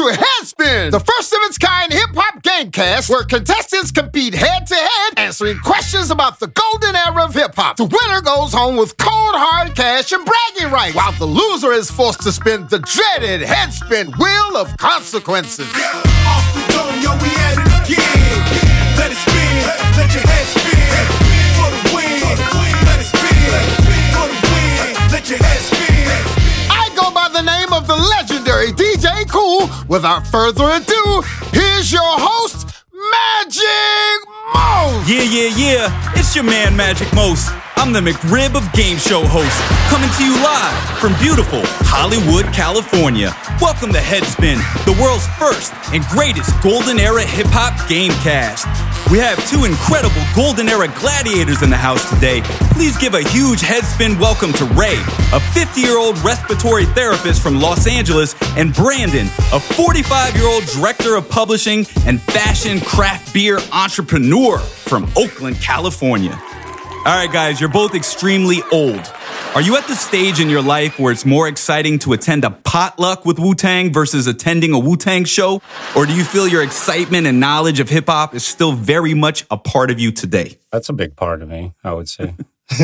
to Headspin, the first of its kind hip hop game cast where contestants compete head to head, answering questions about the golden era of hip hop. The winner goes home with cold hard cash and bragging rights, while the loser is forced to spin the dreaded Headspin Wheel of Consequences. Off the dome, yo, we at it again. Let it spin, let your head spin. The legendary DJ Cool. Without further ado, here's your host, Magic Mo. Yeah, yeah, yeah. It's your man, Magic Most. I'm the McRib of game show hosts, coming to you live from beautiful Hollywood, California. Welcome to Headspin, the world's first and greatest golden era hip hop game cast. We have two incredible golden era gladiators in the house today. Please give a huge headspin welcome to Ray, a 50 year old respiratory therapist from Los Angeles, and Brandon, a 45 year old director of publishing and fashion craft beer entrepreneur from Oakland, California. All right, guys, you're both extremely old. Are you at the stage in your life where it's more exciting to attend a potluck with Wu Tang versus attending a Wu Tang show? Or do you feel your excitement and knowledge of hip hop is still very much a part of you today? That's a big part of me, I would say.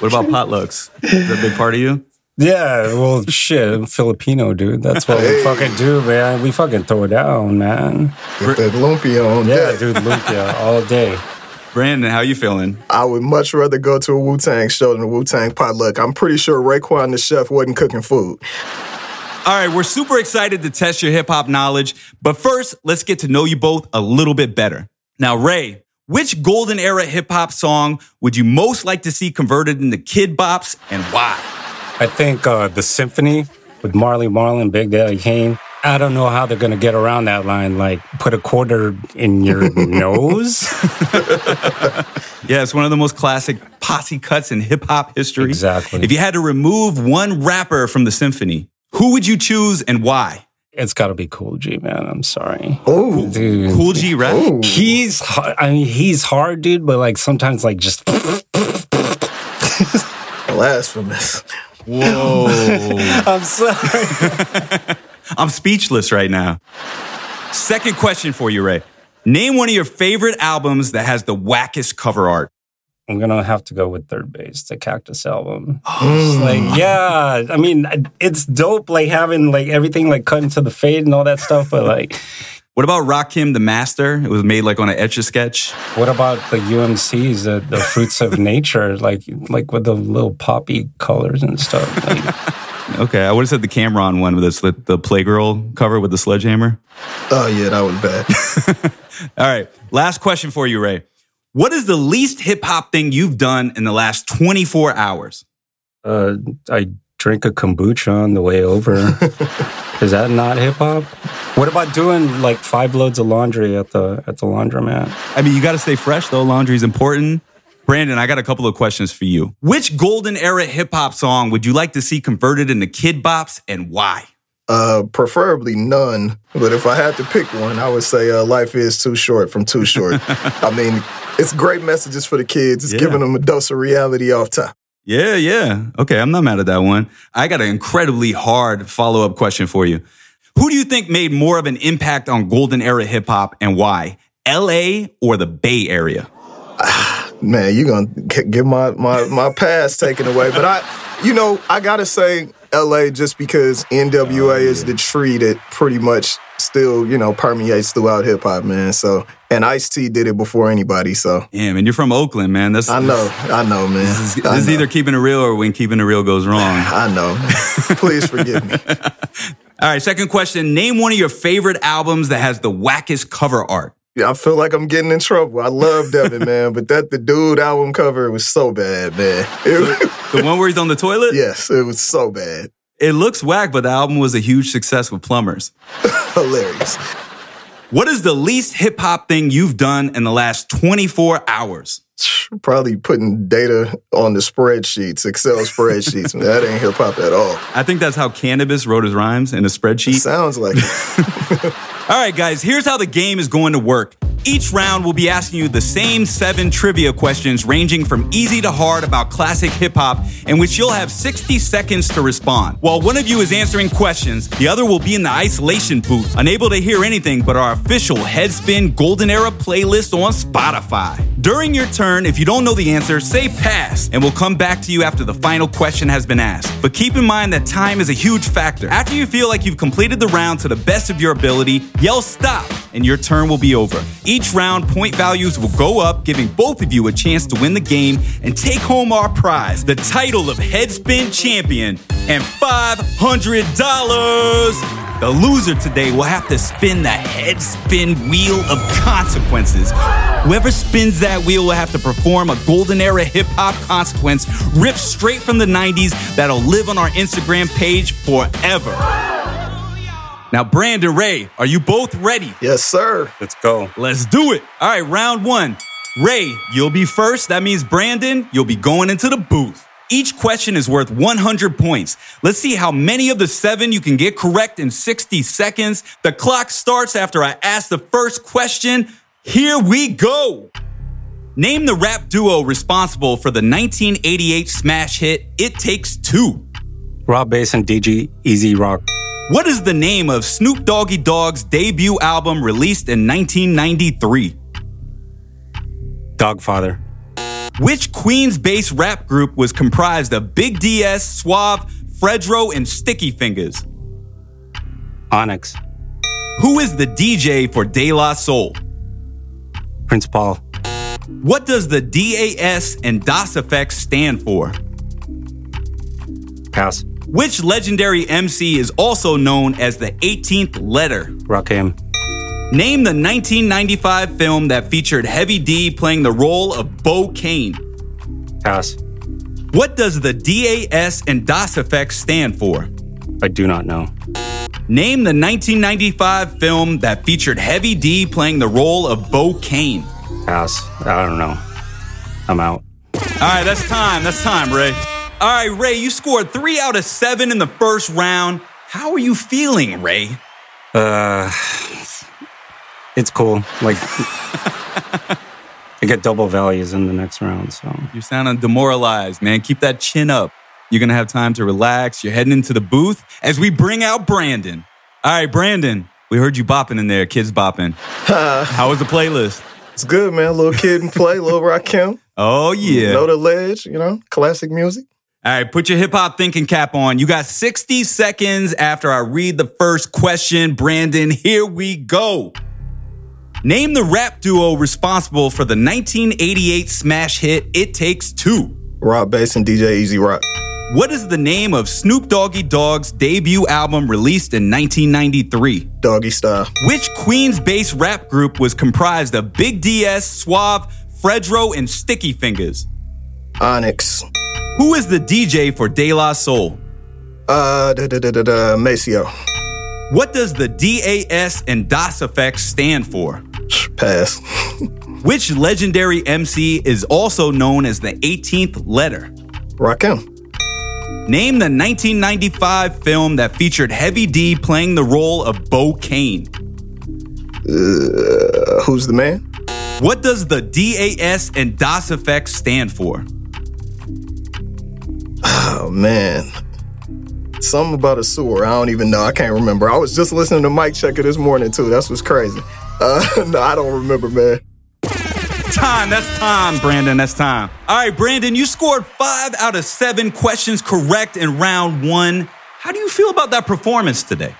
What about potlucks? Is that a big part of you? yeah, well, shit, I'm Filipino, dude. That's what we fucking do, man. We fucking throw it down, man. Get that lumpia on Yeah, deck. dude, lumpia all day. Brandon, how you feeling? I would much rather go to a Wu Tang show than a Wu Tang potluck. I'm pretty sure Raekwon the chef wasn't cooking food. All right, we're super excited to test your hip hop knowledge, but first, let's get to know you both a little bit better. Now, Ray, which golden era hip hop song would you most like to see converted into Kidz Bop and why? I think uh, the symphony with Marley Marlin, Big Daddy Kane. I don't know how they're gonna get around that line. Like, put a quarter in your nose. Yeah, it's one of the most classic posse cuts in hip hop history. Exactly. If you had to remove one rapper from the symphony, who would you choose and why? It's got to be Kool G, man. I'm sorry, Oh, dude. Kool G rap? Ooh. He's, I mean, he's hard, dude. But like sometimes, like just Blasphemous. Whoa. I'm sorry. I'm speechless right now. Second question for you, Ray. Name one of your favorite albums that has the wackest cover art. I'm gonna have to go with 3rd Bass, the Cactus album. Like, yeah, I mean, it's dope, like having like everything like cut into the fade and all that stuff. But like, What about Rakim the Master? It was made like on an etch a sketch. what about the UMCs, the, the fruits of nature, like like with the little poppy colors and stuff? Like, Okay, I would have said the Cameron one with the, the Playgirl cover with the sledgehammer. Oh, yeah, that was bad. All right, last question for you, Ray. What is the least hip hop thing you've done in the last 24 hours? uh, I drink a kombucha on the way over. Is that not hip hop? What about doing like five loads of laundry at the at the laundromat? I mean, you got to stay fresh though. Laundry's important. Brandon, I got a couple of questions for you. Which golden era hip hop song would you like to see converted into Kidz Bop and why? Uh, preferably none. But if I had to pick one, I would say uh, Life is Too Short from Too Short. I mean, it's great messages for the kids. It's Yeah. giving them a dose of reality off top. Yeah, yeah. Okay, I'm not mad at that one. I got an incredibly hard follow up question for you. Who do you think made more of an impact on golden era hip hop and why? LA or the Bay Area? Man, you're to get my, my, my pass taken away. But I, you know, I got to say LA just because NWA is the tree that pretty much still, you know, permeates throughout hip hop, man. So, and Ice T did it before anybody. So Damn, and you're from Oakland, man. That's I know, I know, man. This is, this is either keeping it real or when keeping it real goes wrong. I know. Please forgive me. All right, second question. Name one of your favorite albums that has the wackest cover art. Yeah, I feel like I'm getting in trouble. I love Devin, man, but that the dude album cover was so bad, man. It- The one where he's on the toilet? yes, it was so bad. It looks whack, but the album was a huge success with plumbers. Hilarious. What is the least hip hop thing you've done in the last 24 hours? Probably putting data on the spreadsheets, Excel spreadsheets. Man, that ain't hip hop at all. I think that's how Canibus wrote his rhymes in a spreadsheet. Sounds like it. All right, guys, here's how the game is going to work. Each round we'll be asking you the same seven trivia questions ranging from easy to hard about classic hip hop, in which you'll have 60 seconds to respond. While one of you is answering questions, the other will be in the isolation booth, unable to hear anything but our official Headspin Golden Era playlist on Spotify. During your turn, if you don't know the answer, say pass, and we'll come back to you after the final question has been asked. But keep in mind that time is a huge factor. After you feel like you've completed the round to the best of your ability, yell stop, and your turn will be over. Round, point values will go up, giving both of you a chance to win the game and take home our prize, the title of Headspin Champion, and $500. The loser today will have to spin the headspin wheel of consequences. Whoever spins that wheel will have to perform a golden era hip hop consequence ripped straight from the 90s that'll live on our Instagram page forever. Now, Brandon Ray, are you both ready? Yes, sir. Let's go. Let's do it. All right, round one. Ray, you'll be first. That means Brandon, you'll be going into the booth. Each question is worth 100 points. Let's see how many of the seven you can get correct in 60 seconds. The clock starts after I ask the first question. Here we go. Name the rap duo responsible for the 1988 smash hit It Takes Two. Rob Bass and DJ E-Z Rock. What is the name of Snoop Doggy Dogg's debut album released in 1993? Dogfather. Which Queens based rap group was comprised of Big DS, Suave, Fredro, and Sticky Fingaz? Onyx. Who is the DJ for De La Soul? Prince Paul. What does the DAS and Das EFX stand for? Pass. Which legendary MC is also known as the 18th letter? Rakim. Name the 1995 film that featured Heavy D playing the role of Bo Kane. Pass. What does the DAS and Das EFX stand for? I do not know. Name the 1995 film that featured Heavy D playing the role of Bo Kane. Pass. I don't know. I'm out. All right, that's time. That's time, Ray. All right, Ray, you scored three out of seven in the first round. How are you feeling, Ray? Uh, it's cool. Like, I get double values in the next round. So You're sounding demoralized, man. Keep that chin up. You're going to have time to relax. You're heading into the booth as we bring out Brandon. All right, Brandon, we heard you bopping in there, kids bopping. How was the playlist? It's good, man. Little Kid 'n Play, little rock Rakim. Oh, yeah. Know the ledge, you know, classic music. All right, put your hip hop thinking cap on. You got 60 seconds after I read the first question. Brandon, here we go. Name the rap duo responsible for the 1988 smash hit It Takes Two. Rob Bass and DJ E-Z Rock. What is the name of Snoop Doggy Dogg's debut album released in 1993? Doggy Style. Which Queens based rap group was comprised of Big DS, Suave, Fredro, and Sticky Fingaz? Onyx. Who is the DJ for De La Soul? Uh, da da da da da. Maseo. What does the DAS and Das EFX stand for? Pass. Which legendary MC is also known as the 18th letter? Rakim. Name the 1995 film that featured Heavy D playing the role of Bo Kane. Uh, who's the man? What does the DAS and Das EFX stand for? Man. Something about a sewer. I don't even know. I can't remember. I was just listening to Mic Checka this morning too. That's what's crazy. Uh, no, I don't remember, man. Time, that's time, Brandon, that's time. All right, Brandon, you scored five out of seven questions correct in round one. How do you feel about that performance today?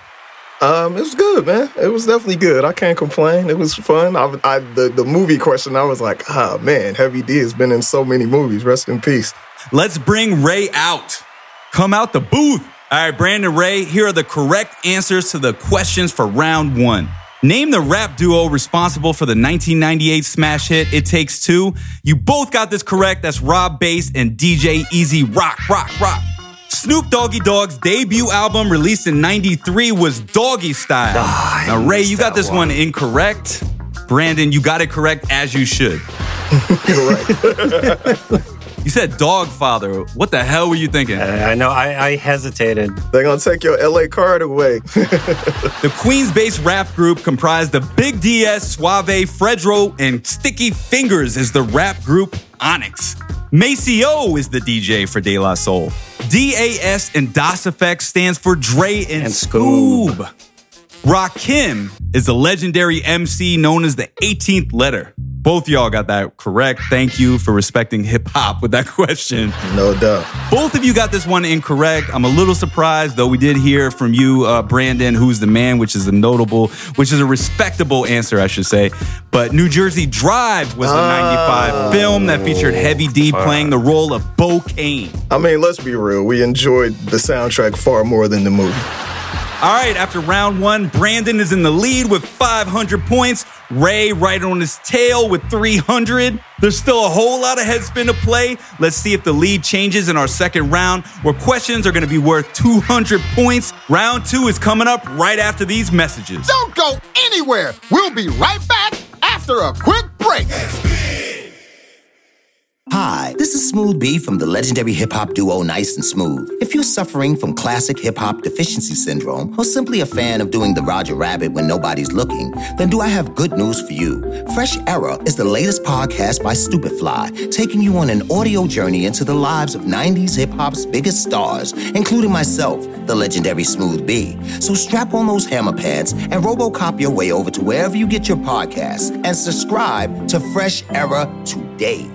Um, it was good, man. It was definitely good. I can't complain. It was fun. I, I the the movie question. I was like, oh man, Heavy D has been in so many movies. Rest in peace. Let's bring Ray out. Come out the booth. All right, Brandon Ray, here are the correct answers to the questions for round one. Name the rap duo responsible for the 1998 smash hit It Takes Two. You both got this correct. That's Rob Bass and DJ E-Z Rock, Rock, Rock. Snoop Doggy Dogg's debut album released in 93 was Doggy Style. now, Ray, you got this one incorrect. Brandon, you got it correct as you should. You said Dogfather. What the hell were you thinking? Uh, I know. I, I hesitated. They're gonna take your LA card away. The Queens based rap group comprised of Big DS, Suave, Fredro, and Sticky Fingaz is the rap group Onyx. Maseo is the DJ for De La Soul. DAS and Das EFX stands for Dre and, And Skoob. Skoob. Rakim is the legendary MC known as the 18th letter. Both y'all got that correct. Thank you for respecting hip hop with that question. no doubt. Both of you got this one incorrect. I'm a little surprised, though we did hear from you, uh, Brandon, who's the man, which is a notable, which is a respectable answer, I should say. But New Jersey Drive was the 95 film that featured Heavy D playing the role of Bo Kane. I mean, let's be real. We enjoyed the soundtrack far more than the movie. All right, after round one, Brandon is in the lead with 500 points. Ray right on his tail with 300. There's still a whole lot of headspin to play. Let's see if the lead changes in our second round, where questions are going to be worth 200 points. Round two is coming up right after these messages. Don't go anywhere. We'll be right back after a quick break. Hi, this is Smooth B from the legendary hip hop duo Nice and Smooth. If you're suffering from classic hip hop deficiency syndrome or simply a fan of doing the Roger Rabbit when nobody's looking, then do I have good news for you. Fresh Era is the latest podcast by Stupidfly, taking you on an audio journey into the lives of 90s hip hop's biggest stars, including myself, the legendary Smooth B. So strap on those hammer pads and Robocop your way over to wherever you get your podcasts and subscribe to Fresh Era today.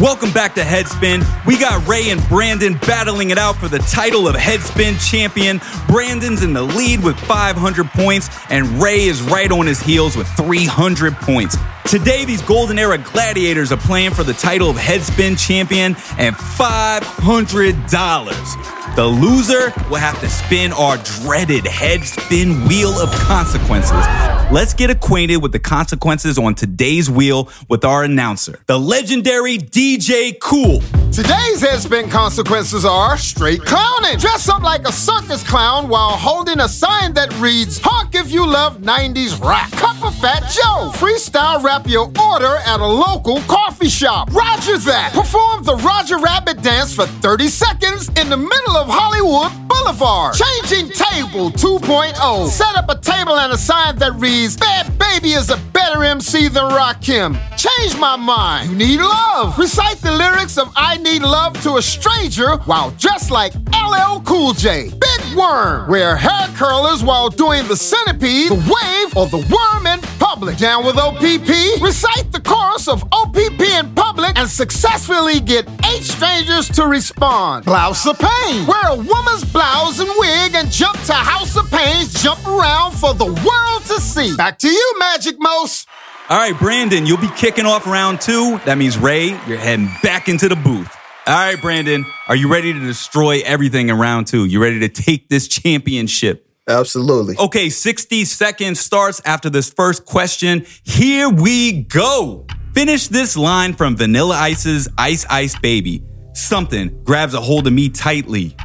Welcome back to Headspin. We got Ray and Brandon battling it out for the title of Headspin champion. Brandon's in the lead with 500 points, and Ray is right on his heels with 300 points. Today, these Golden Era Gladiators are playing for the title of Headspin champion and $500. The loser will have to spin our dreaded head spin Wheel of Consequences. Let's get acquainted with the consequences on today's wheel with our announcer, the legendary DJ Cool. Today's headspin consequences are straight clowning. Dress up like a circus clown while holding a sign that reads, Honk if you love 90s rap. Cup of Fat Joe. Freestyle rap your order at a local coffee shop. Roger that. Perform the Roger Rabbit dance for 30 seconds in the middle of Hollywood Boulevard. Changing Table 2.0. Set up a table and a sign that reads, Bhad Bhabie is a better MC than Rakim. Change my mind. You need love. Recite the lyrics of I Need Love to a stranger while dressed like LL Cool J. Big Worm. Wear hair curlers while doing the centipede, the wave, or the worm in public. Down with OPP. Recite the chorus of OPP in public and successfully get eight strangers to respond. Blouse of Pain. Wear a woman's blouse and wig and jump to House of Pains. Jump around for the world to see. Back to you, Magic Mouse. All right, Brandon, you'll be kicking off round two. That means Ray, you're heading back into the booth. All right, Brandon, are you ready to destroy everything in round two? You ready to take this championship? Absolutely. Okay, 60 seconds starts after this first question. Here we go. Finish this line from Vanilla Ice's Ice Ice Baby. Something grabs a hold of me tightly.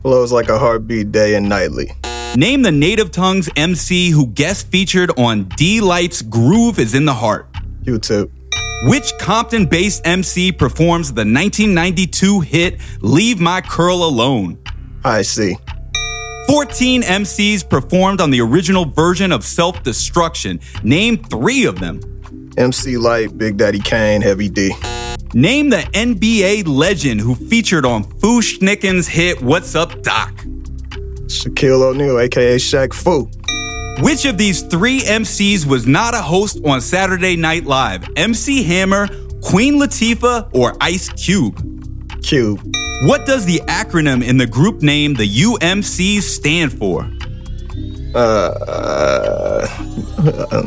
Flows like a heartbeat day and nightly. Name the Native Tongues MC who guest featured on Deee-Lite's Groove is in the Heart. Q-Tip. Which Compton based MC performs the 1992 hit Leave My Curl Alone? I see. 14 MCs performed on the original version of Self Destruction. Name three of them. MC Lyte, Big Daddy Kane, Heavy D. Name the NBA legend who featured on Fu-Schnickens' hit What's Up Doc? Shaquille O'Neal, aka Shaq Fu. Which of these three MCs was not a host on Saturday Night Live? MC Hammer, Queen Latifah, or Ice Cube? Cube. What does the acronym in the group name the UMCs stand for? Uh,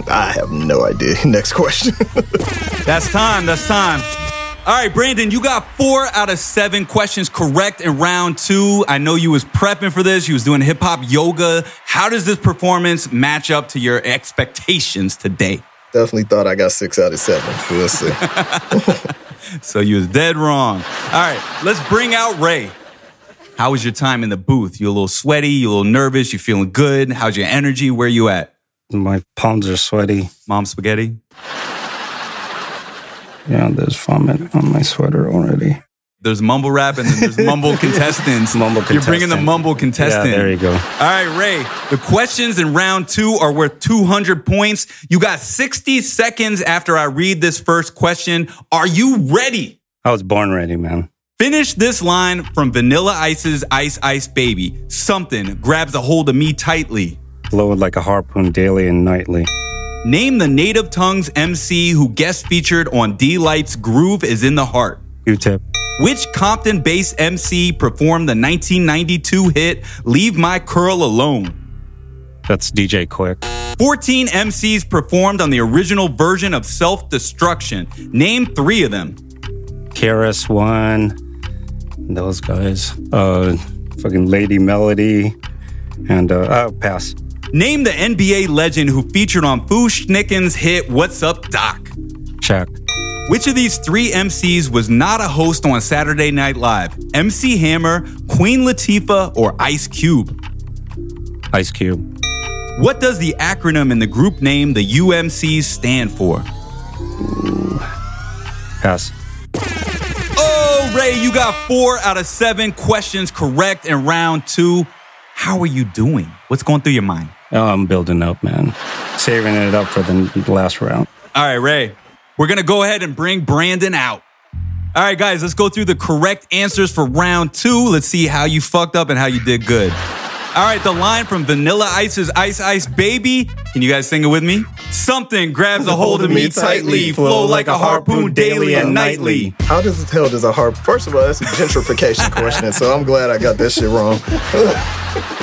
I have no idea. Next question. That's time. That's time. All right, Brandon, you got four out of seven questions correct in round two. I know you was prepping for this. You was doing hip hop yoga. How does this performance match up to your expectations today? Definitely thought I got six out of seven. We'll see. So you was dead wrong. All right, let's bring out Ray. How was your time in the booth? You a little sweaty? You a little nervous? You feeling good? How's your energy? Where you at? My palms are sweaty. Mom spaghetti? Yeah, there's vomit on my sweater already. There's mumble rap and then there's mumble contestants. Mumble contestants. You're bringing the mumble contestant. Yeah, there you go. All right, Ray. The questions in round two are worth 200 points. You got 60 seconds after I read this first question. Are you ready? I was born ready, man. Finish this line from Vanilla Ice's Ice Ice Baby. Something grabs a hold of me tightly. Load like a harpoon daily and nightly. Name the Native Tongues MC who guest featured on Deee-Lite's Groove is in the Heart. Q-tip. Which Compton based MC performed the 1992 hit Leave My Curl Alone? That's DJ Quik. 14 MCs performed on the original version of Self Destruction. Name three of them. KRS One. Those guys. Uh, fucking Lady Melody, and uh, uh pass. Name the NBA legend who featured on Fu-Schnickens' hit What's Up Doc? Check. Which of these three MCs was not a host on Saturday Night Live? MC Hammer, Queen Latifah, or Ice Cube? Ice Cube. What does the acronym in the group name the UMCs stand for? Pass. Oh, Ray, you got four out of seven questions correct in round two. How are you doing? What's going through your mind? Oh, I'm building up, man. Saving it up for the last round. All right, Ray, we're going to go ahead and bring Brandon out. All right, guys, let's go through the correct answers for round two. Let's see how you fucked up and how you did good. All right, the line from Vanilla Ice's Ice Ice Baby. Can you guys sing it with me? Something grabs a hold of me tightly, flow like a harpoon daily and nightly. How does the hell does a harp? First of all, that's a gentrification question, so I'm glad I got that shit wrong.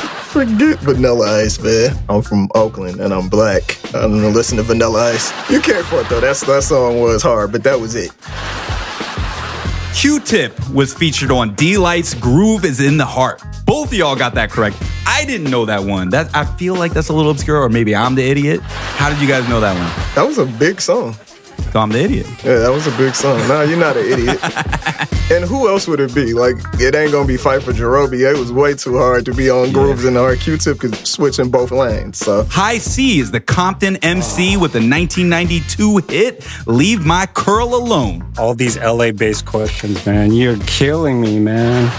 Forget Vanilla Ice, man. I'm from Oakland and I'm black. I don't know, listen to Vanilla Ice. You cared for it though. That's that song was hard, but that was it. Q-Tip was featured on Deee-Lite's Groove is in the Heart. Both of y'all got that correct. I didn't know that one. That I feel like that's a little obscure, or maybe I'm the idiot. How did you guys know that one? That was a big song. So I'm the idiot. Yeah, that was a big song. Nah, you're not an idiot. and who else would it be? Like, it ain't gonna be Phife for Jarobi. It was way too hard to be on grooves and our Q-tip could switch in both lanes. So Hi-C is the Compton MC with the 1992 hit Leave My Curl Alone. All these LA based questions, man. You're killing me, man.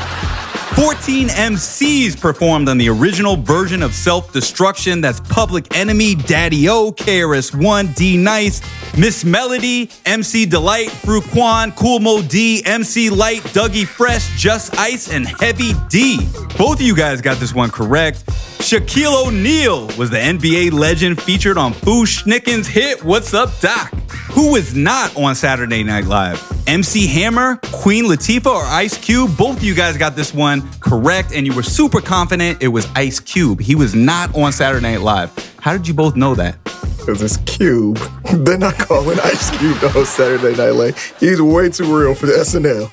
14 MCs performed on the original version of Self Destruction. That's Public Enemy, Daddy O, KRS1, D Nice, Miss Melody, MC Delight, Frukwan, Kool Moe Dee, MC Lyte, Dougie Fresh, Just Ice, and Heavy D. Both of you guys got this one correct. Shaquille O'Neal was the NBA legend featured on Fu-Schnickens' hit What's Up Doc? Who was not on Saturday Night Live? MC Hammer, Queen Latifah, or Ice Cube? Both of you guys got this one correct, and you were super confident it was Ice Cube. He was not on Saturday Night Live. How did you both know that? Because it's Cube. They're not calling Ice Cube the whole Saturday Night Live. He's way too real for the SNL.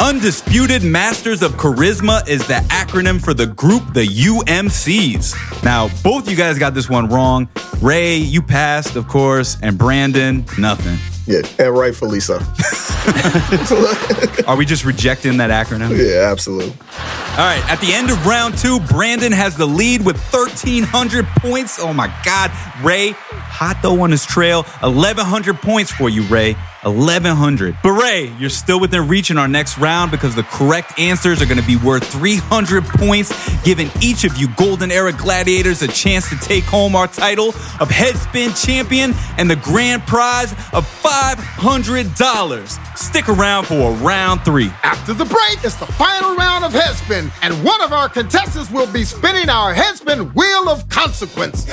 Undisputed Masters of Charisma is the acronym for the group, the UMCs. Now, both you guys got this one wrong. Ray, you passed, of course, and Brandon, nothing. Yeah, and rightfully so. Are we just rejecting that acronym? Yeah, absolutely. All right, at the end of round two, Brandon has the lead with 1,300 points. Oh my God. Ray, hot though on his trail. 1,100 points for you, Ray. 1100. But Ray, you're still within reach in our next round because the correct answers are going to be worth 300 points, giving each of you Golden Era Gladiators a chance to take home our title of Headspin Champion and the grand prize of $500. Stick around for round three. After the break, it's the final round of Headspin, and one of our contestants will be spinning our Headspin Wheel of Consequence.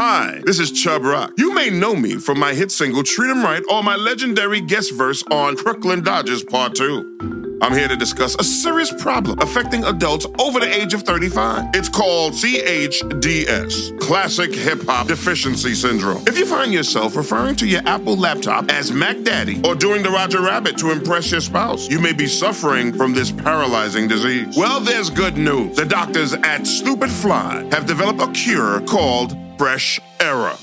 Hi, this is Chubb Rock. You may know me from my hit single Treat 'em Right or my legendary guest verse on Crooklyn Dodgers Part 2. I'm here to discuss a serious problem affecting adults over the age of 35. It's called CHDS, Classic Hip Hop Deficiency Syndrome. If you find yourself referring to your Apple laptop as Mac Daddy or doing the Roger Rabbit to impress your spouse, you may be suffering from this paralyzing disease. Well, there's good news. The doctors at Stupid Fly have developed a cure called Fresh Era.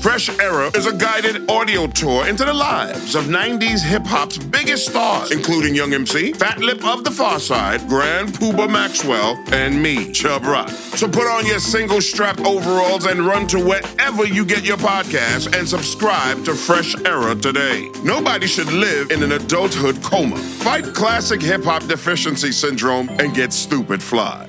Fresh Era is a guided audio tour into the lives of 90s hip hop's biggest stars, including Young MC, Fatlip of the Pharcyde, Grand Puba Maxwell, and me, Chubb Rock. So put on your single strap overalls and run to wherever you get your podcast and subscribe to Fresh Era today. Nobody should live in an adulthood coma. Fight classic hip hop deficiency syndrome and get stupid fly.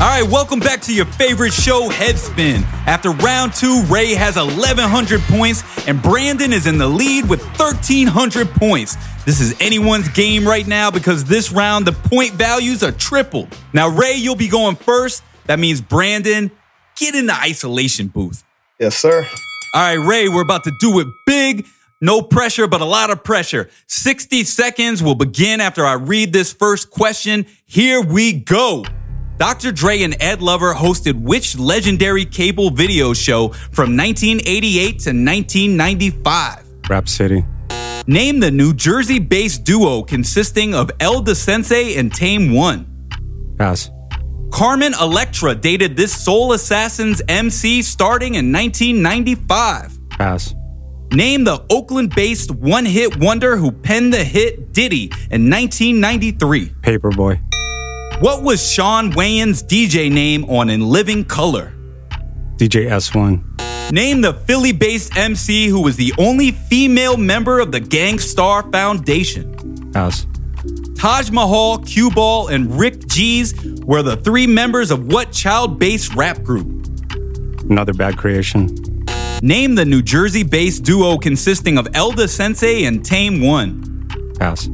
All right, welcome back to your favorite show, Headspin. After round two, Ray has 1,100 points and Brandon is in the lead with 1,300 points. This is anyone's game right now because this round the point values are tripled. Now, Ray, you'll be going first. That means Brandon, get in the isolation booth. Yes, sir. All right, Ray, we're about to do it big. No pressure, but a lot of pressure. 60 seconds will begin after I read this first question. Here we go. Dr. Dre and Ed Lover hosted which legendary cable video show from 1988 to 1995? Rap City. Name the New Jersey based duo consisting of El Da Sensei and Tame One. Pass. Carmen Electra dated this Soul Assassins MC starting in 1995. Pass. Name the Oakland based one hit wonder who penned the hit Ditty in 1993. Paperboy. What was Shawn Wayans' DJ name on In Living Color? DJ S1. Name the Philly based MC who was the only female member of the Gang Starr Foundation. Pass. Taj Mahal, Q Ball, and Rick G's were the three members of what child based rap group? Another bad creation. Name the New Jersey based duo consisting of El Da Sensei and Tame One. Pass.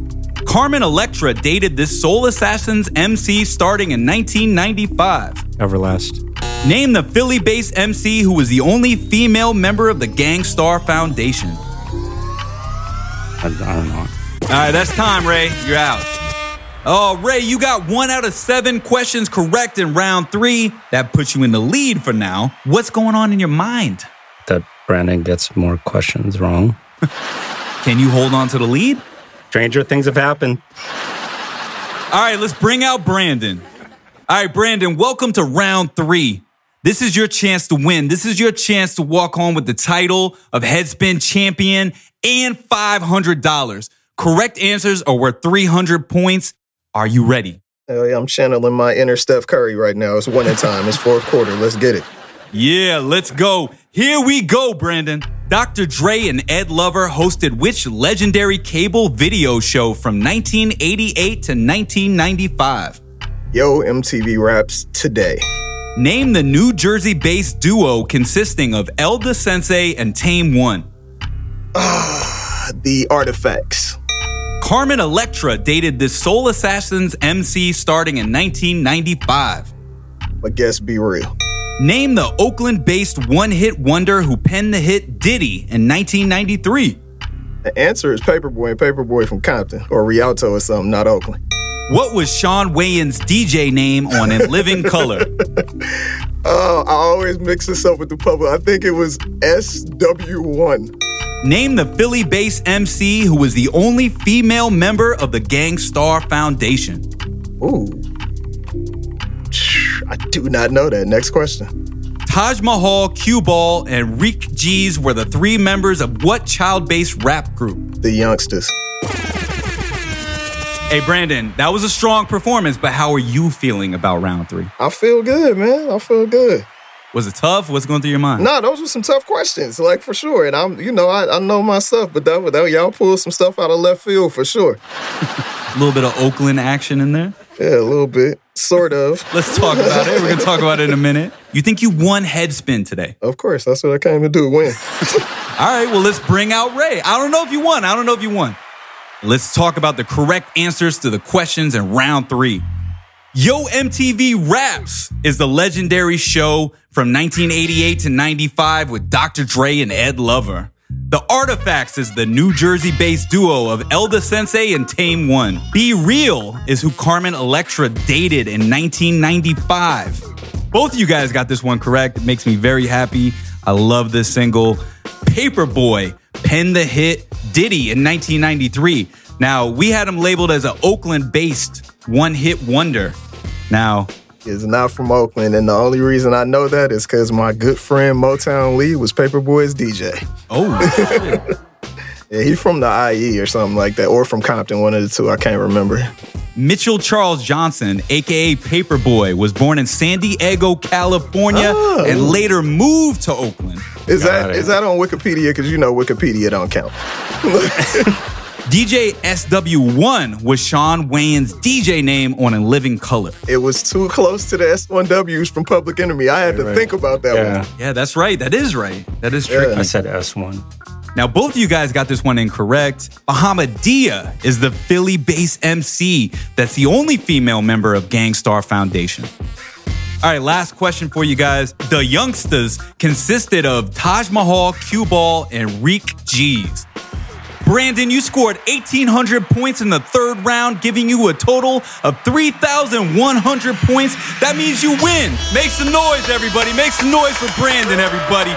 Carmen Electra dated this Soul Assassins MC starting in 1995. Everlast. Name the Philly based MC who was the only female member of the Gang Starr Foundation. I, I don't know. All right, that's time, Ray. You're out. Oh, Ray, you got one out of seven questions correct in round three. That puts you in the lead for now. What's going on in your mind? That Brandon gets more questions wrong. Can you hold on to the lead? Stranger things have happened. All right, let's bring out Brandon. All right, Brandon, welcome to round three. This is your chance to win. This is your chance to walk home with the title of Headspin Champion and $500. Correct answers are worth 300 points. Are you ready? Hell yeah, I'm channeling my inner Steph Curry right now. It's winning time. It's fourth quarter. Let's get it. Yeah, let's go. Here we go, Brandon. Dr. Dre and Ed Lover hosted which legendary cable video show from 1988 to 1995? Yo, MTV Raps today. Name the New Jersey based duo consisting of El Da Sensei and Tame One. Ah, the artifacts. Carmen Electra dated the Soul Assassins MC starting in 1995. But guess B-Real. Name the Oakland based one hit wonder who penned the hit Ditty in 1993. The answer is Paperboy and Paperboy from Compton or Rialto or something, not Oakland. What was Shawn Wayans' DJ name on In Living Color? Oh, I always mix this up with the public. I think it was SW1. Name the Philly based MC who was the only female member of the Gang Starr Foundation. Ooh. I do not know that. Next question. Taj Mahal, Q Ball, and Reek G's were the three members of what child based rap group? The youngsters. Hey, Brandon, that was a strong performance, but how are you feeling about round three? I feel good, man. I feel good. Was it tough? What's going through your mind? No, those were some tough questions, like for sure. And I'm, you know, I, I know my stuff, but that, that y'all pulled some stuff out of left field for sure. A little bit of Oakland action in there? Yeah, a little bit, sort of. Let's talk about it. We're to talk about it in a minute. You think you won headspin today? Of course, that's what I came to do. Win. All right, well, let's bring out Ray. I don't know if you won. I don't know if you won. Let's talk about the correct answers to the questions in round three. Yo MTV Raps is the legendary show from 1988 to 95 with Dr. Dre and Ed Lover. The Artifacts is the New Jersey based duo of El Da Sensei and Tame One. B-Real is who Carmen Electra dated in 1995. Both of you guys got this one correct. It makes me very happy. I love this single. Paperboy penned the hit Ditty in 1993. Now, we had him labeled as an Oakland based one hit wonder. Now, is not from Oakland, and the only reason I know that is because my good friend Motown Lee was Paperboy's DJ. Oh, yeah, he's from the IE or something like that, or from Compton, one of the two. I can't remember. Mitchell Charles Johnson, aka Paperboy, was born in San Diego, California, Oh. and later moved to Oakland. Is Got that it. is that on Wikipedia? Because you know Wikipedia don't count. DJ SW1 was Shawn Wayans' DJ name on In Living Color. It was too close to the S1Ws from Public Enemy. I had to Right. think about that Yeah. one. Yeah, that's right. That is right. That is Yeah. I said S1. Now, both of you guys got this one incorrect. Bahamadia is the Philly based MC that's the only female member of Gang Starr Foundation. All right, last question for you guys. The youngsters consisted of Taj Mahal, Q Ball, and Reek G's. Brandon, you scored 1,800 points in the third round, giving you a total of 3,100 points. That means you win. Make some noise, everybody. Make some noise for Brandon, everybody.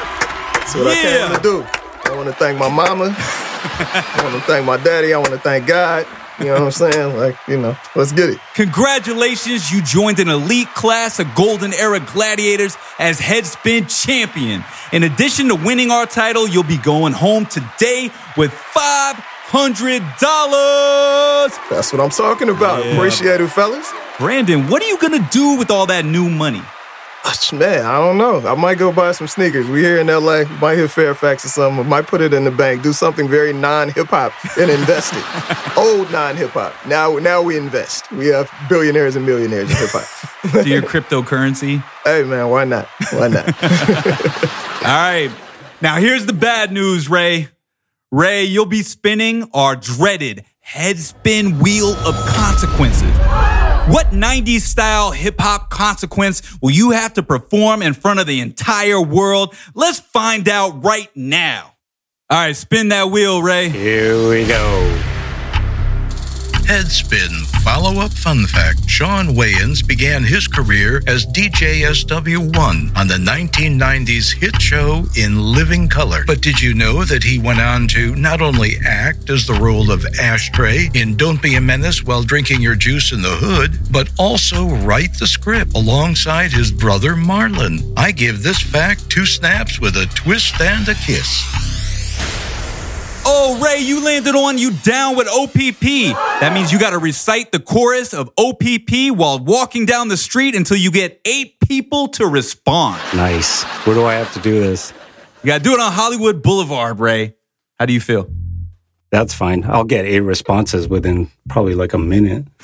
That's what I came to do. I want to thank my mama. I want to thank my daddy. I want to thank God. You know what I'm saying? Like, you know, let's get it. Congratulations, you joined an elite class of Golden Era Gladiators as Headspin Champion. In addition to winning our title, you'll be going home today with $500. That's what I'm talking about. Yeah. Appreciate it, fellas. Brandon, what are you gonna do with all that new money? Man, I don't know. I might go buy some sneakers. We here in LA, might hit Fairfax or something. Might put it in the bank, do something very non-hip hop, and invest it. Old non-hip hop. Now, now we invest. We have billionaires and millionaires in hip hop. To your cryptocurrency? hey man, why not? Why not? All right. Now here's the bad news, Ray. Ray, you'll be spinning our dreaded headspin wheel of consequences. What 90s style hip hop consequence will you have to perform in front of the entire world? Let's find out right now. All right, spin that wheel, Ray. Here we go. Headspin follow up fun fact Shawn Wayans began his career as DJ SW1 on the 1990s hit show In Living Color. But did you know that he went on to not only act as the role of Ashtray in Don't Be a Menace While Drinking Your Juice in the Hood, but also write the script alongside his brother Marlon? I give this fact two snaps with a twist and a kiss. Oh, Ray, you landed on you down with OPP. That means you got to recite the chorus of OPP while walking down the street until you get eight people to respond. Nice. Where do I have to do this? You got to do it on Hollywood Boulevard, Ray. How do you feel? That's fine. I'll get eight responses within probably like a minute.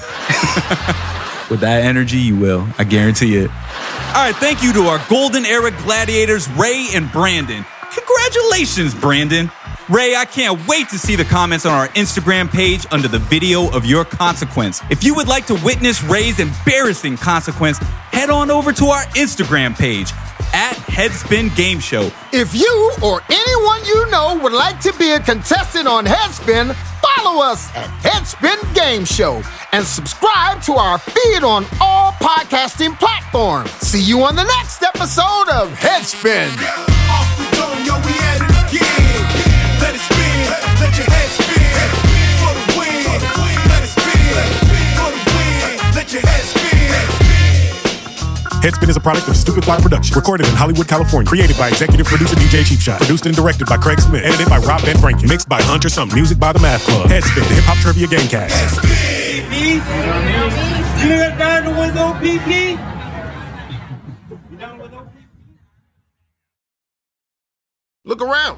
With that energy, you will. I guarantee it. All right, thank you to our Golden Era gladiators, Ray and Brandon. Congratulations, Brandon. Ray, I can't wait to see the comments on our Instagram page under the video of your consequence. If you would like to witness Ray's embarrassing consequence, head on over to our Instagram page at Headspin Game Show. If you or anyone you know would like to be a contestant on Headspin, follow us at Headspin Game Show and subscribe to our feed on all podcasting platforms. See you on the next episode of Headspin. Your head spin. For the win, let it spin. For the win, let your head spin. Headspin is a product of Stupid Fly Production. Recorded in Hollywood, California. Created by executive producer DJ Cheap Shot. Produced and directed by Craig Smith. Edited by Rob Van Franken. Mixed by Hunter Sum. Music by The Math Club. Headspin, the hip hop trivia gamecast. You got down the window PP You down with OPP? Look around.